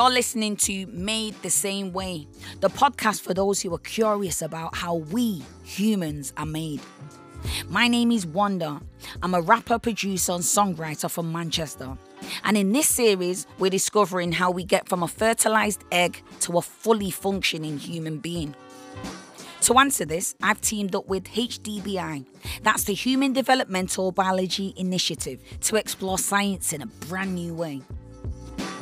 You're listening to Made the Same Way, the podcast for those who are curious about how we humans are made. My name is Wanda. I'm a rapper, producer, and songwriter from Manchester. And in this series, we're discovering how we get from a fertilized egg to a fully functioning human being. To answer this, I've teamed up with HDBI, that's the Human Developmental Biology Initiative, to explore science in a brand new way.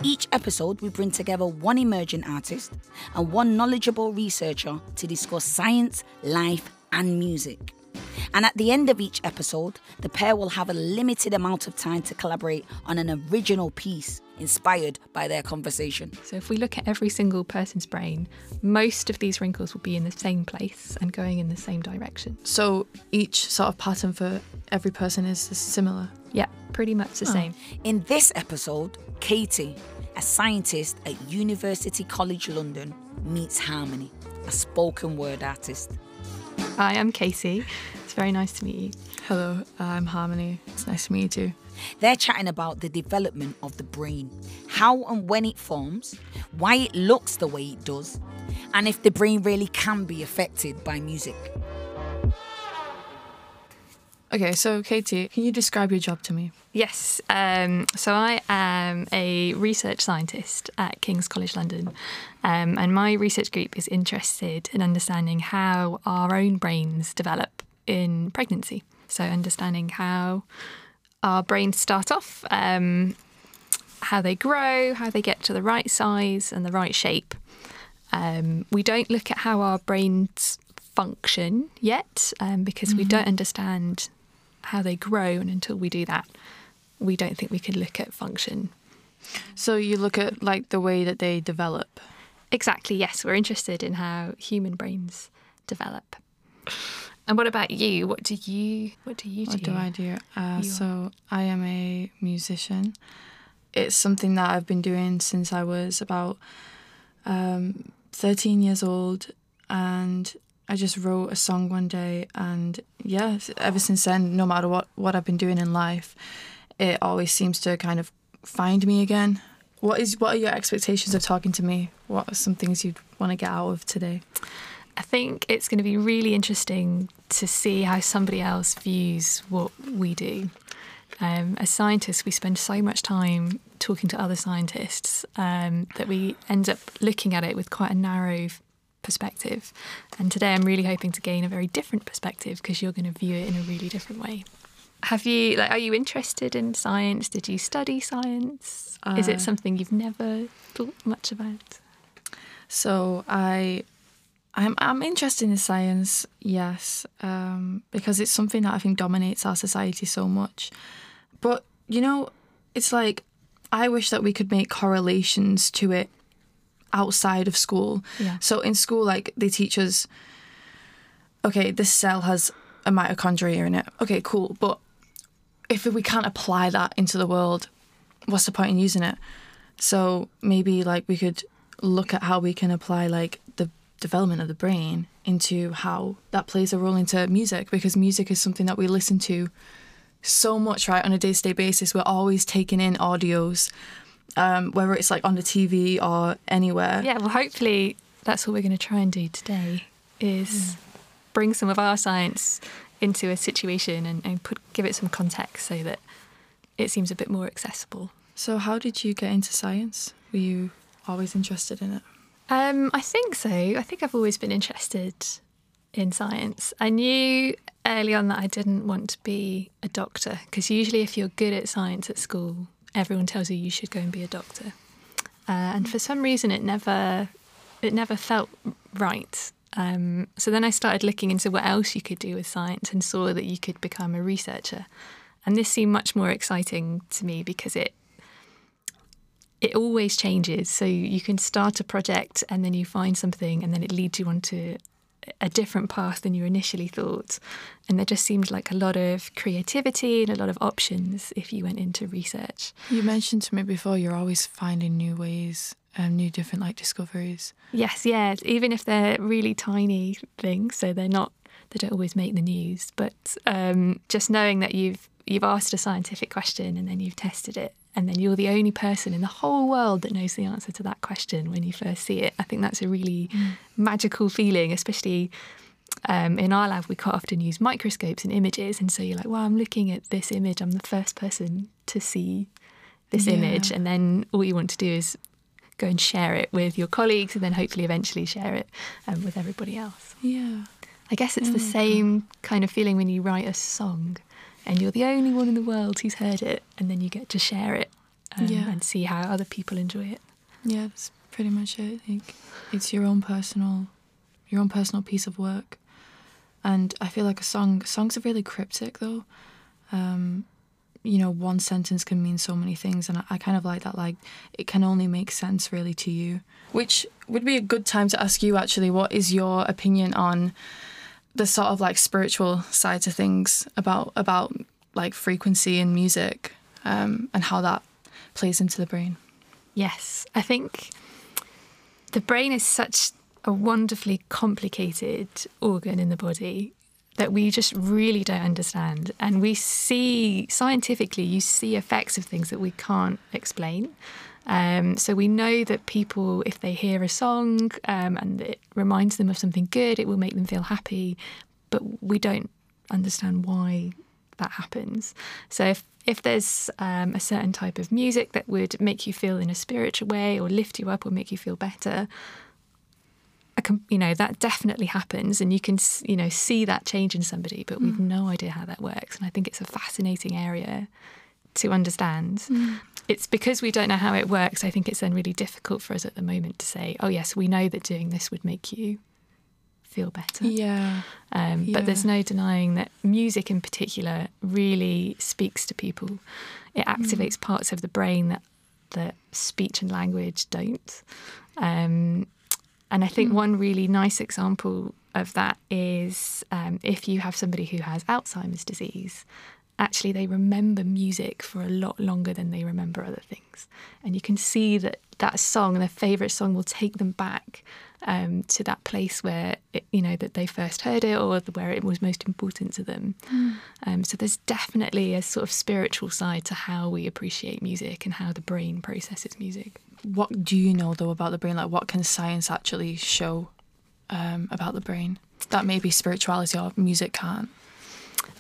Each episode, we bring together one emergent artist and one knowledgeable researcher to discuss science, life, and music. And at the end of each episode, the pair will have a limited amount of time to collaborate on an original piece inspired by their conversation. So, if we look at every single person's brain, most of these wrinkles will be in the same place and going in the same direction. So, each sort of pattern for every person is similar. Yeah, pretty much the Oh. same. In this episode, Katie, a scientist at University College London, meets Harmony, a spoken word artist. Hi, I'm Casey. It's very nice to meet you. Hello, I'm Harmony. It's nice to meet you too. They're chatting about the development of the brain, how and when it forms, why it looks the way it does, and if the brain really can be affected by music. Okay, so Katie, can you describe your job to me? Yes, um, so I am a research scientist at King's College London, um, and my research group is interested in understanding how our own brains develop in pregnancy. So, understanding how our brains start off, um, how they grow, how they get to the right size and the right shape. Um, we don't look at how our brains function yet um, because we don't understand how they grow, and until we do that, we don't think we can look at function. So you look at like the way that they develop. Exactly, yes, we're interested in how human brains develop. And what about you? What do you what do you do? What do I do? Uh, so I am a musician. It's something that I've been doing since I was about um, 13 years old, and I just wrote a song one day, and yeah, ever since then, no matter what what I've been doing in life, it always seems to kind of find me again. What is what are your expectations of talking to me? What are some things you'd want to get out of today? I think it's going to be really interesting to see how somebody else views what we do. Um, as scientists, we spend so much time talking to other scientists um, that we end up looking at it with quite a narrow perspective. And today, I'm really hoping to gain a very different perspective because you're going to view it in a really different way. Have you like? Are you interested in science? Did you study science? Is Uh, it something you've never thought much about? So I, I'm I'm interested in science, yes, um, because it's something that I think dominates our society so much. But you know, it's like I wish that we could make correlations to it outside of school. Yeah. So in school, like they teach us, okay, this cell has a mitochondria in it. Okay, cool. But if we can't apply that into the world, what's the point in using it? So maybe like we could look at how we can apply like the development of the brain into how that plays a role into music because music is something that we listen to so much right on a day-to-day basis we're always taking in audios um, whether it's like on the tv or anywhere Yeah, well, hopefully that's what we're going to try and do today is bring some of our science into a situation and, and put give it some context so that it seems a bit more accessible. so how did you get into science were you always interested in it Um, I think so. I think I've always been interested in science. I knew early on that I didn't want to be a doctor because usually, if you're good at science at school, everyone tells you you should go and be a doctor. Uh, and for some reason, it never it never felt right. Um, so then I started looking into what else you could do with science and saw that you could become a researcher. And this seemed much more exciting to me because it it always changes. So you can start a project and then you find something and then it leads you onto a different path than you initially thought. And there just seemed like a lot of creativity and a lot of options if you went into research. you mentioned to me before you're always finding new ways um, new different like discoveries Yes, yeah, even if they're really tiny things, so they're not they don't always make the news, but um, just knowing that you've you've asked a scientific question and then you've tested it and then you're the only person in the whole world that knows the answer to that question when you first see it. I think that's a really mm. magical feeling, especially um, in our lab. We quite often use microscopes and images, and so you're like, "Wow, I'm looking at this image. I'm the first person to see this yeah. image," and then all you want to do is go and share it with your colleagues, and then hopefully eventually share it um, with everybody else. Yeah. I guess it's the same kind of feeling when you write a song and you're the only one in the world who's heard it, and then you get to share it um, yeah. and see how other people enjoy it. Yeah, that's pretty much it. Like, it's your own personal, your own personal piece of work, and I feel like a song. Songs are really cryptic, though. Um, you know, one sentence can mean so many things, and I, I kind of like that. Like, it can only make sense really to you. Which would be a good time to ask you actually. What is your opinion on? The sort of like spiritual side to things about about like frequency and music um, and how that plays into the brain. Yes, I think the brain is such a wonderfully complicated organ in the body that we just really don't understand. And we see scientifically, you see effects of things that we can't explain. Um, so we know that people, if they hear a song um, and it reminds them of something good, it will make them feel happy. But we don't understand why that happens. So if if there's um, a certain type of music that would make you feel in a spiritual way or lift you up or make you feel better, can, you know that definitely happens, and you can you know see that change in somebody, but we've mm. no idea how that works. And I think it's a fascinating area to understand. Mm. It's because we don't know how it works. I think it's then really difficult for us at the moment to say, "Oh yes, we know that doing this would make you feel better." Yeah. Um, yeah. But there's no denying that music, in particular, really speaks to people. It mm. activates mm. parts of the brain that that speech and language don't. Um, and I think mm. one really nice example of that is um, if you have somebody who has Alzheimer's disease actually they remember music for a lot longer than they remember other things. And you can see that that song, their favourite song, will take them back um, to that place where it, you know that they first heard it or where it was most important to them. Mm. Um, so there's definitely a sort of spiritual side to how we appreciate music and how the brain processes music. What do you know though about the brain? Like, what can science actually show um, about the brain that maybe spirituality or music can't?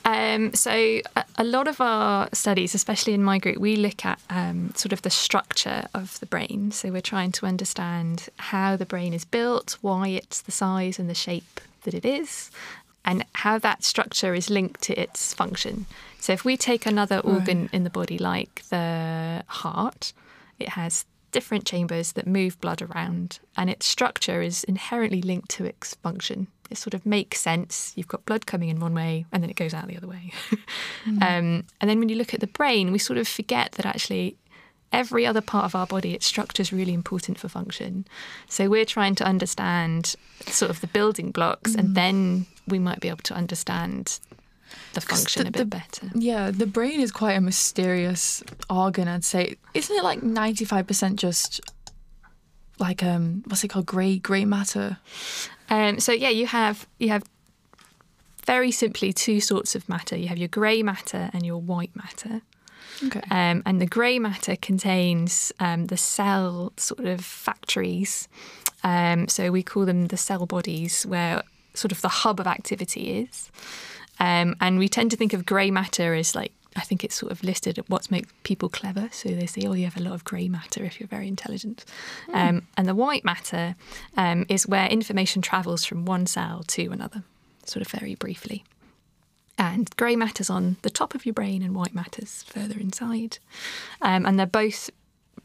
Um, so a, a, lot of our studies, especially in my group, we look at um, sort of the structure of the brain. So we're trying to understand how the brain is built, why it's the size and the shape that it is, and how that structure is linked to its function. So if we take another organ right. in the body, like the heart, it has different chambers that move blood around, and its structure is inherently linked to its function it sort of makes sense. You've got blood coming in one way and then it goes out the other way. mm. um, and then when you look at the brain, we sort of forget that actually every other part of our body, its structure is really important for function. So we're trying to understand sort of the building blocks mm. and then we might be able to understand the function the, a bit the, better. Yeah, the brain is quite a mysterious organ, I'd say. Isn't it like 95% just like um what's it called grey grey matter um, so yeah, you have you have very simply two sorts of matter. You have your grey matter and your white matter. Okay. Um, and the grey matter contains um, the cell sort of factories. Um, so we call them the cell bodies, where sort of the hub of activity is. Um, and we tend to think of grey matter as like I think it's sort of listed at what makes people clever. So they say, oh, you have a lot of grey matter if you're very intelligent. Mm. Um, and the white matter um, is where information travels from one cell to another, sort of very briefly. And grey matter's on the top of your brain and white matter's further inside. Um, and they're both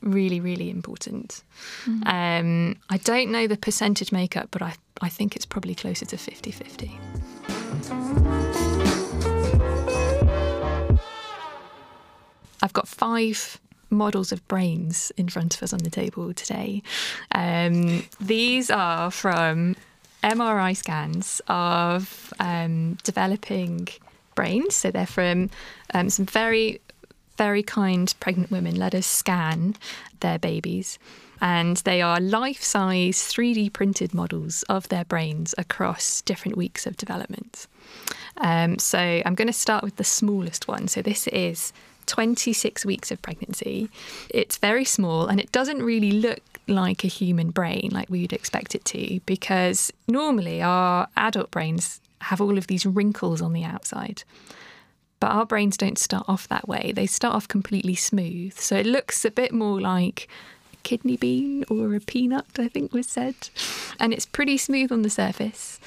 really, really important. Mm. Um, I don't know the percentage makeup, but I, I think it's probably closer to 50 50. I've got five models of brains in front of us on the table today. Um, these are from MRI scans of um, developing brains. So they're from um, some very very kind pregnant women let us scan their babies. And they are life size 3D printed models of their brains across different weeks of development. Um, so I'm going to start with the smallest one. So this is 26 weeks of pregnancy. It's very small and it doesn't really look like a human brain like we would expect it to because normally our adult brains have all of these wrinkles on the outside. But our brains don't start off that way. They start off completely smooth. So it looks a bit more like a kidney bean or a peanut, I think was said. And it's pretty smooth on the surface.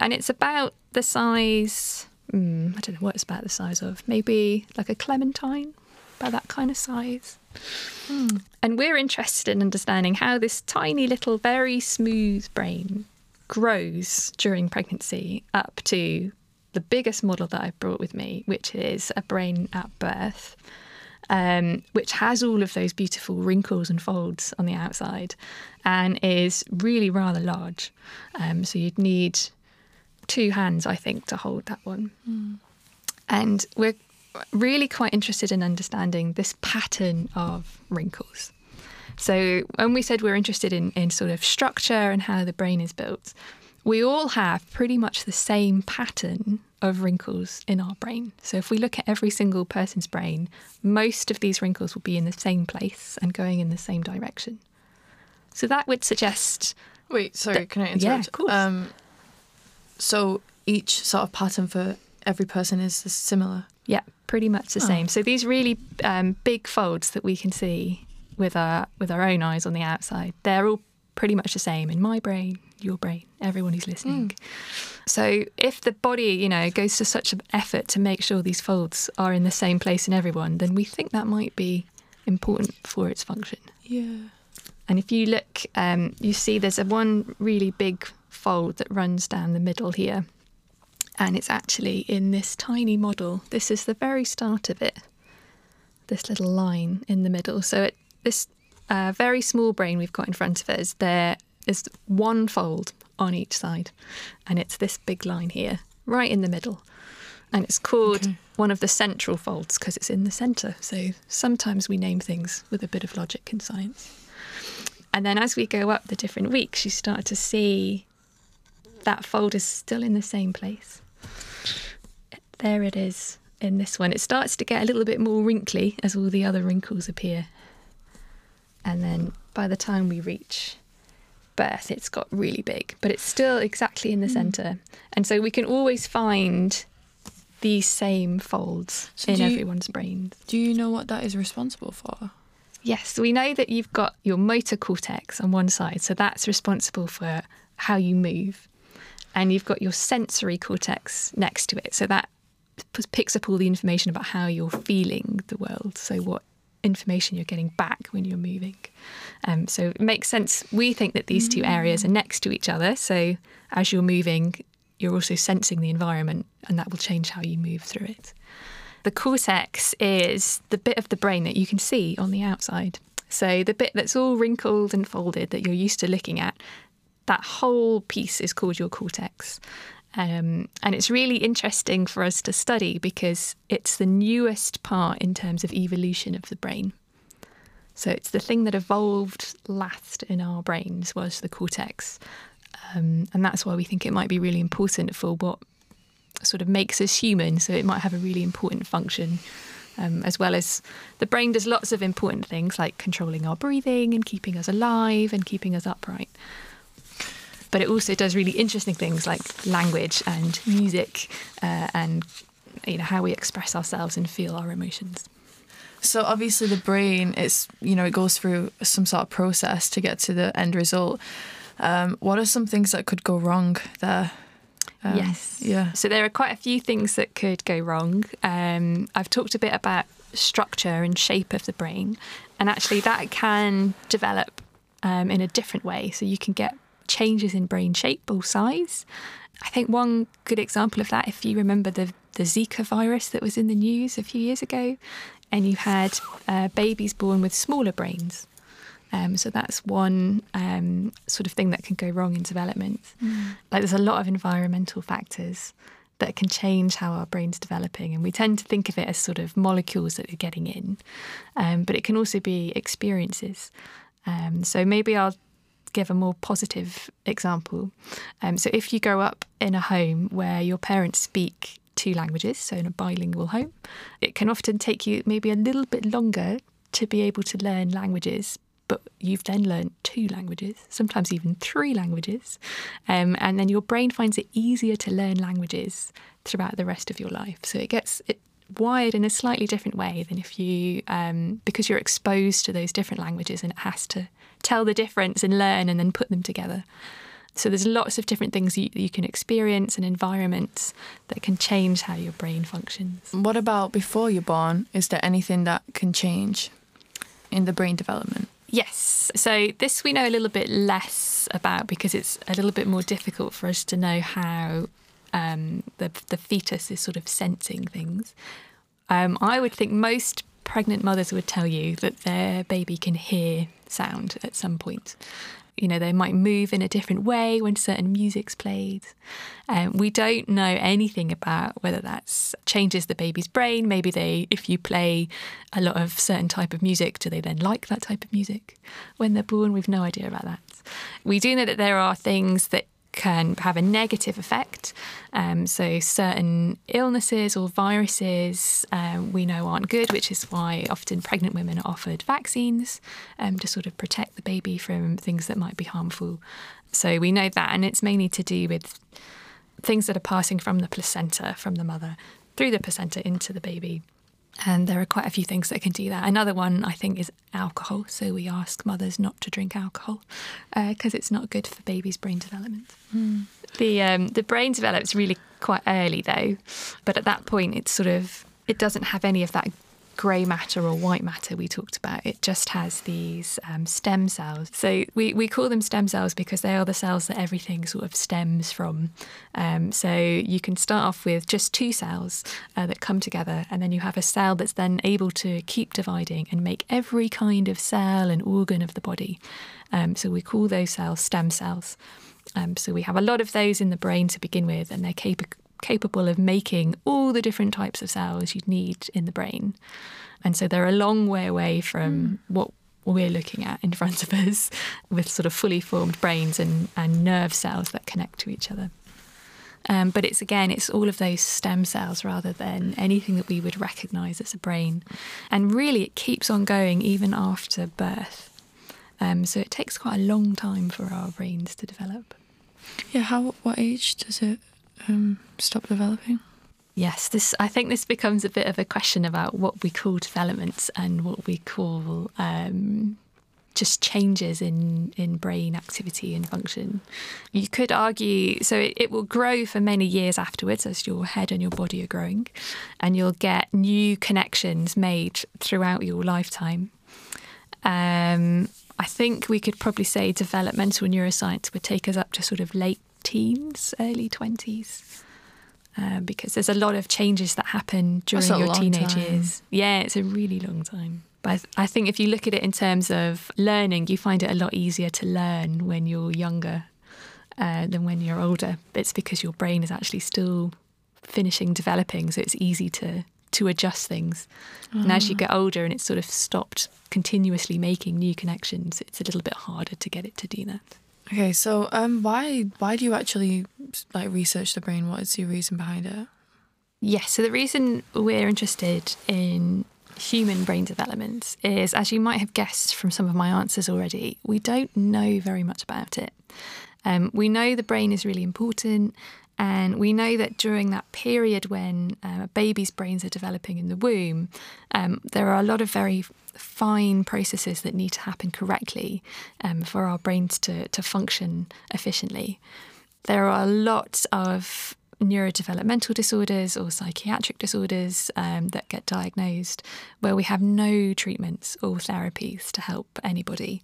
And it's about the size, mm, I don't know what it's about the size of, maybe like a clementine, about that kind of size. Mm. And we're interested in understanding how this tiny little, very smooth brain grows during pregnancy up to the biggest model that I've brought with me, which is a brain at birth, um, which has all of those beautiful wrinkles and folds on the outside and is really rather large. Um, so you'd need two hands, I think, to hold that one. Mm. And we're really quite interested in understanding this pattern of wrinkles. So when we said we're interested in, in sort of structure and how the brain is built, we all have pretty much the same pattern of wrinkles in our brain. So if we look at every single person's brain, most of these wrinkles will be in the same place and going in the same direction. So that would suggest. Wait, sorry, that, can I interrupt? Yeah, of course. Um, so each sort of pattern for every person is similar? Yeah, pretty much the oh. same. So these really um, big folds that we can see with our with our own eyes on the outside, they're all pretty much the same in my brain, your brain, everyone who's listening. Mm. So if the body, you know, goes to such an effort to make sure these folds are in the same place in everyone, then we think that might be important for its function. Yeah. And if you look, um, you see there's a one really big fold that runs down the middle here. And it's actually in this tiny model. This is the very start of it. This little line in the middle. So it, this uh, very small brain we've got in front of us, there is one fold on each side, and it's this big line here, right in the middle. And it's called okay. one of the central folds because it's in the centre. So sometimes we name things with a bit of logic and science. And then as we go up the different weeks, you start to see that fold is still in the same place. There it is in this one. It starts to get a little bit more wrinkly as all the other wrinkles appear. And then by the time we reach birth, it's got really big, but it's still exactly in the mm. centre. And so we can always find these same folds so in everyone's brains. Do you know what that is responsible for? Yes, we know that you've got your motor cortex on one side, so that's responsible for how you move. And you've got your sensory cortex next to it, so that picks up all the information about how you're feeling the world. So, what information you're getting back when you're moving. Um, so it makes sense. We think that these two areas are next to each other. So as you're moving, you're also sensing the environment, and that will change how you move through it. The cortex is the bit of the brain that you can see on the outside. So the bit that's all wrinkled and folded that you're used to looking at, that whole piece is called your cortex. Um, and it's really interesting for us to study because it's the newest part in terms of evolution of the brain. So it's the thing that evolved last in our brains was the cortex. Um, and that's why we think it might be really important for what sort of makes us human. So it might have a really important function. Um, as well as the brain does lots of important things like controlling our breathing and keeping us alive and keeping us upright but it also does really interesting things like language and music uh, and you know how we express ourselves and feel our emotions. So obviously the brain it's you know it goes through some sort of process to get to the end result. Um, what are some things that could go wrong there? Um, yes. Yeah. So there are quite a few things that could go wrong. Um, I've talked a bit about structure and shape of the brain, and actually that can develop um, in a different way. So you can get changes in brain shape or size. I think one good example of that, if you remember the, the Zika virus that was in the news a few years ago, and you had uh, babies born with smaller brains. Um, so that's one um, sort of thing that can go wrong in development. Mm. Like there's a lot of environmental factors that can change how our brain's developing. And we tend to think of it as sort of molecules that are getting in, um, but it can also be experiences. Um, so maybe I'll give a more positive example. Um, so if you grow up in a home where your parents speak two languages, so in a bilingual home, it can often take you maybe a little bit longer to be able to learn languages but you've then learned two languages, sometimes even three languages. Um, and then your brain finds it easier to learn languages throughout the rest of your life. So it gets it wired in a slightly different way than if you, um, because you're exposed to those different languages and it has to tell the difference and learn and then put them together. So there's lots of different things you, you can experience and environments that can change how your brain functions. What about before you're born? Is there anything that can change in the brain development? Yes. So this we know a little bit less about because it's a little bit more difficult for us to know how um, the the fetus is sort of sensing things. Um, I would think most pregnant mothers would tell you that their baby can hear sound at some point you know, they might move in a different way when certain music's played. Um, we don't know anything about whether that changes the baby's brain. Maybe they, if you play a lot of certain type of music, do they then like that type of music when they're born? We've no idea about that. We do know that there are things that can have a negative effect. Um, so, certain illnesses or viruses um, we know aren't good, which is why often pregnant women are offered vaccines um, to sort of protect the baby from things that might be harmful. So, we know that, and it's mainly to do with things that are passing from the placenta, from the mother, through the placenta into the baby. And there are quite a few things that can do that. Another one, I think, is alcohol. So we ask mothers not to drink alcohol because uh, it's not good for baby's brain development. Mm. The um, the brain develops really quite early though, but at that point, it's sort of it doesn't have any of that grey matter or white matter we talked about. It just has these um, stem cells. So we, we call them stem cells because they are the cells that everything sort of stems from. Um, so you can start off with just two cells uh, that come together, and then you have a cell that's then able to keep dividing and make every kind of cell and organ of the body. Um, so we call those cells stem cells. Um, so we have a lot of those in the brain to begin with, and they're capable capable of making all the different types of cells you'd need in the brain. And so they're a long way away from mm. what we're looking at in front of us with sort of fully formed brains and, and nerve cells that connect to each other. Um, but it's again, it's all of those stem cells rather than anything that we would recognize as a brain. And really, it keeps on going even after birth. Um, so it takes quite a long time for our brains to develop. Yeah, how what age does it um, stop developing? Yes, this. I think this becomes a bit of a question about what we call development and what we call um, just changes in in brain activity and function. You could argue so it, it will grow for many years afterwards as your head and your body are growing, and you'll get new connections made throughout your lifetime. Um, I think we could probably say developmental neuroscience would take us up to sort of late teens, early 20s. Uh, because there's a lot of changes that happen during your teenage time. years. Yeah, it's a really long time. But I think if you look at it in terms of learning, you find it a lot easier to learn when you're younger uh, than when you're older. It's because your brain is actually still finishing developing, so it's easy to to adjust things. And as you ah. get older and it's sort of stopped continuously making new connections, it's a little bit harder to get it to do that. Okay, so um, why why do you actually like research the brain? What is your reason behind it? Yes, so the reason we're interested in human brain development is, as you might have guessed from some of my answers already, we don't know very much about it. Um, we know the brain is really important, and we know that during that period when uh, a baby's brains are developing in the womb, um, there are a lot of very fine processes that need to happen correctly um, for our brains to, to function efficiently. There are lots of neurodevelopmental disorders or psychiatric disorders um, that get diagnosed where we have no treatments or therapies to help anybody.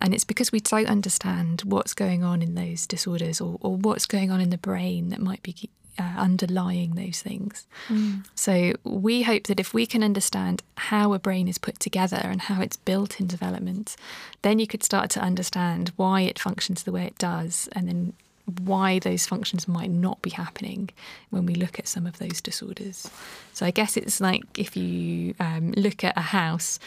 And it's because we don't understand what's going on in those disorders or, or what's going on in the brain that might be uh, underlying those things. Mm. So we hope that if we can understand how a brain is put together and how it's built in development, then you could start to understand why it functions the way it does, and then why those functions might not be happening when we look at some of those disorders. So I guess it's like if you um, look at a house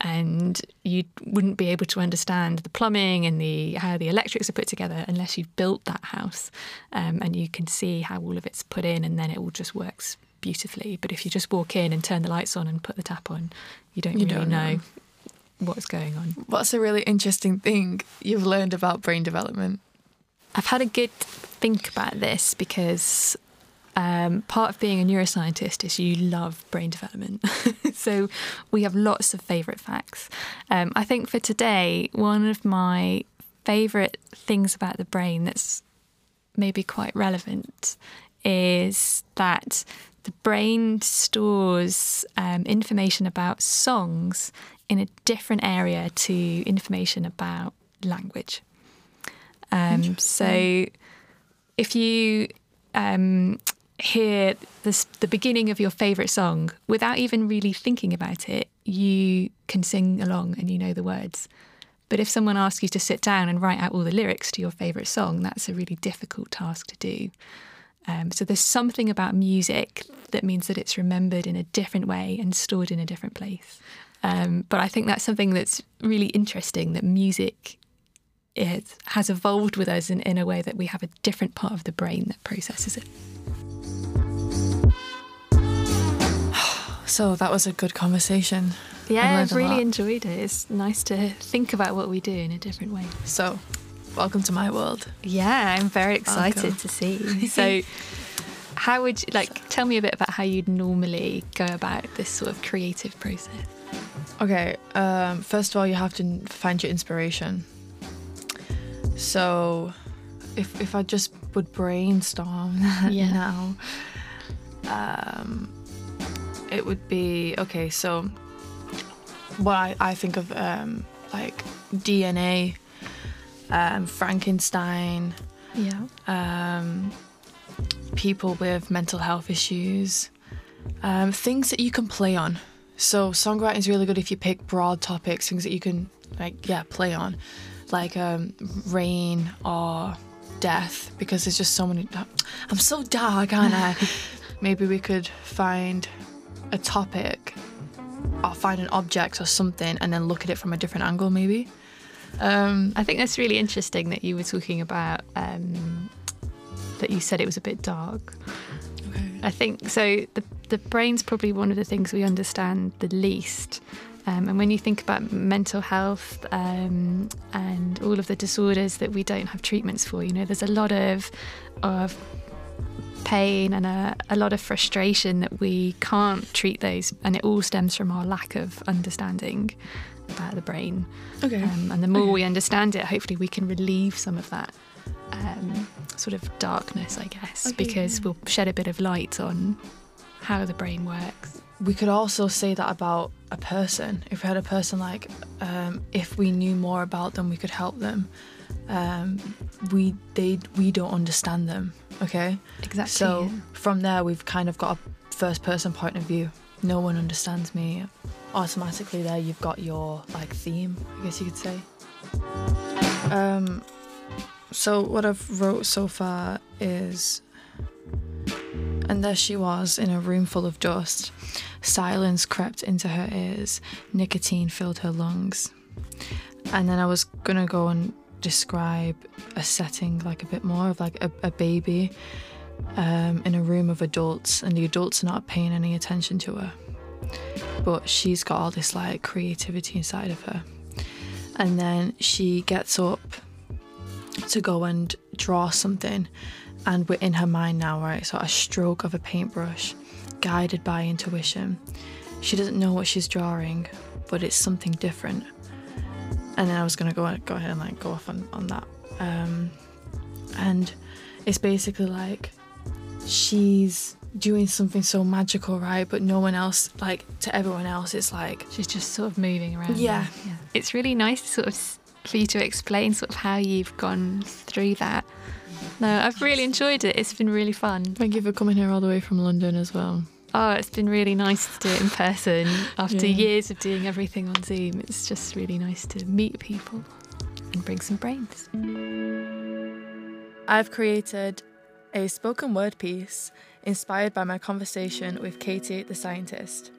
and you wouldn't be able to understand the plumbing and the how the electrics are put together unless you've built that house um, and you can see how all of it's put in and then it all just works beautifully. But if you just walk in and turn the lights on and put the tap on, you don't You really don't know. know. what's going on. What's a really interesting thing you've learned about brain development? I've had a good think about this because um, part of being a neuroscientist is you love brain development. so we have lots of favourite facts. Um, I think for today, one of my favourite things about the brain that's maybe quite relevant is that the brain stores um, information about songs in a different area to information about language. Um, so if you um, hear this, the beginning of your favourite song without even really thinking about it, you can sing along and you know the words. But if someone asks you to sit down and write out all the lyrics to your favourite song, that's a really difficult task to do. Um, so there's something about music that means that it's remembered in a different way and stored in a different place. Um, but I think that's something that's really interesting that music it has evolved with us in, in a way that we have a different part of the brain that processes it. So that was a good conversation. Yeah, I've really enjoyed it. It's nice to think about what we do in a different way. So, welcome to my world. Yeah, I'm very excited Welcome. to see. So, how would you like tell me a bit about how you'd normally go about this sort of creative process? Okay, um, first of all, you have to find your inspiration. So, if if I just would brainstorm Yeah. now, um, it would be okay. So, what I, I think of um, like DNA, um, Frankenstein, Yeah. um, people with mental health issues, um, things that you can play on. So songwriting is really good if you pick broad topics, things that you can like yeah play on, like um, rain or death, because there's just so many. I'm so dark, aren't I? Maybe we could find a topic or find an object or something, and then look at it from a different angle, maybe. Um, I think that's really interesting that you were talking about um, that you said it was a bit dark. Okay. I think so. The the brain's probably one of the things we understand the least. Um, and when you think about mental health um, and all of the disorders that we don't have treatments for, you know, there's a lot of of pain and a, a lot of frustration that we can't treat those, and it all stems from our lack of understanding about the brain. okay. Um, and the more Okay. we understand it, hopefully we can relieve some of that um, sort of darkness, I guess, Okay, because yeah. we'll shed a bit of light on how the brain works. we could also say that about a person. If we had a person like, um, if we knew more about them, we could help them. Um, we they we don't understand them. Okay, Exactly. so from there we've kind of got a first person point of view. No one understands me. Automatically, there you've got your like theme. I guess you could say. Um, so what I've wrote so far is. And there she was in a room full of dust. Silence crept into her ears. Nicotine filled her lungs. And then I was gonna go and describe a setting like a bit more of like a, a baby um, in a room of adults, and the adults are not paying any attention to her. But she's got all this like creativity inside of her. And then she gets up to go and draw something and we're in her mind now, right? So a stroke of a paintbrush, guided by intuition. She doesn't know what she's drawing, but it's something different. And then I was gonna go go ahead and like go off on, on that. Um, and it's basically like she's doing something so magical, right? But no one else, like to everyone else, it's like she's just sort of moving around. Yeah. yeah. It's really nice, to sort of, for you to explain sort of how you've gone through that. No, I've really enjoyed it. It's been really fun. thank you for coming here all the way from London as well. Oh, it's been really nice to do it in person after Yeah. years of doing everything on Zoom. It's just really nice to meet people and bring some brains. I've created a spoken word piece inspired by my conversation with Katie the scientist.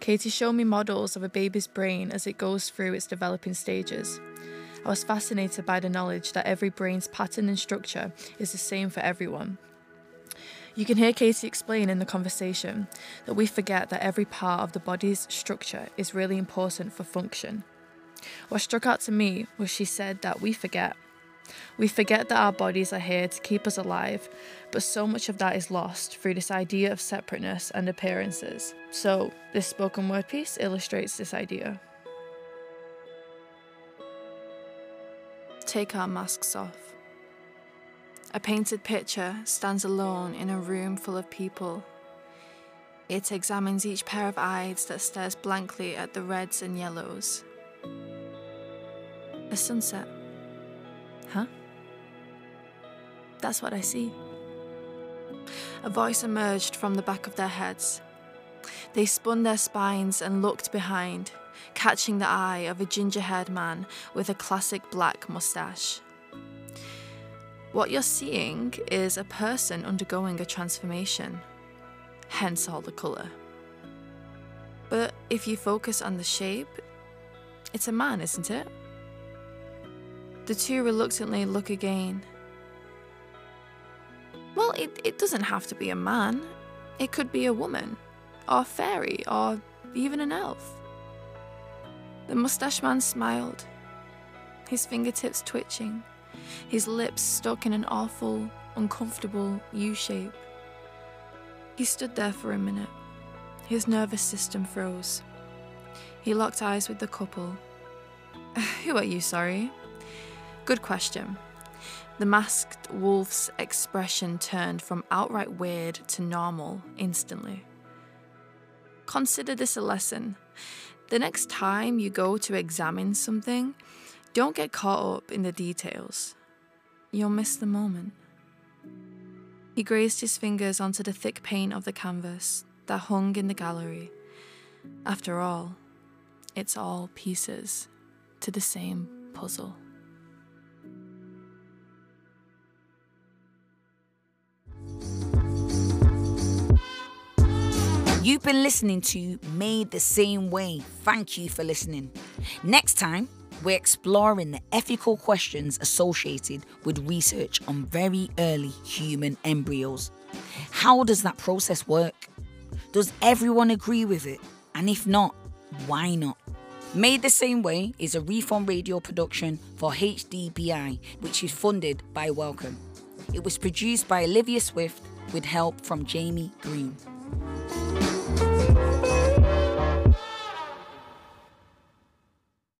Katie showed me models of a baby's brain as it goes through its developing stages. I was fascinated by the knowledge that every brain's pattern and structure is the same for everyone. You can hear Katie explain in the conversation that we forget that every part of the body's structure is really important for function. What struck out to me was she said that we forget. We forget that our bodies are here to keep us alive, but so much of that is lost through this idea of separateness and appearances. So, this spoken word piece illustrates this idea. Take our masks off. A painted picture stands alone in a room full of people. It examines each pair of eyes that stares blankly at the reds and yellows. A sunset. Huh? That's what I see. A voice emerged from the back of their heads. They spun their spines and looked behind, catching the eye of a ginger haired man with a classic black mustache. What you're seeing is a person undergoing a transformation, hence all the colour. But if you focus on the shape, it's a man, isn't it? The two reluctantly look again. Well, it, it doesn't have to be a man. It could be a woman, or a fairy, or even an elf. The mustache man smiled, his fingertips twitching his lips stuck in an awful, uncomfortable U shape. He stood there for a minute. His nervous system froze. He locked eyes with the couple. Who are you, sorry? Good question. The masked wolf's expression turned from outright weird to normal instantly. Consider this a lesson. The next time you go to examine something, don't get caught up in the details. You'll miss the moment. He grazed his fingers onto the thick paint of the canvas that hung in the gallery. After all, it's all pieces to the same puzzle. You've been listening to Made the Same Way. Thank you for listening. Next time, we're exploring the ethical questions associated with research on very early human embryos. How does that process work? Does everyone agree with it? And if not, why not? Made the Same Way is a Reform Radio production for HDBI, which is funded by Wellcome. It was produced by Olivia Swift with help from Jamie Green.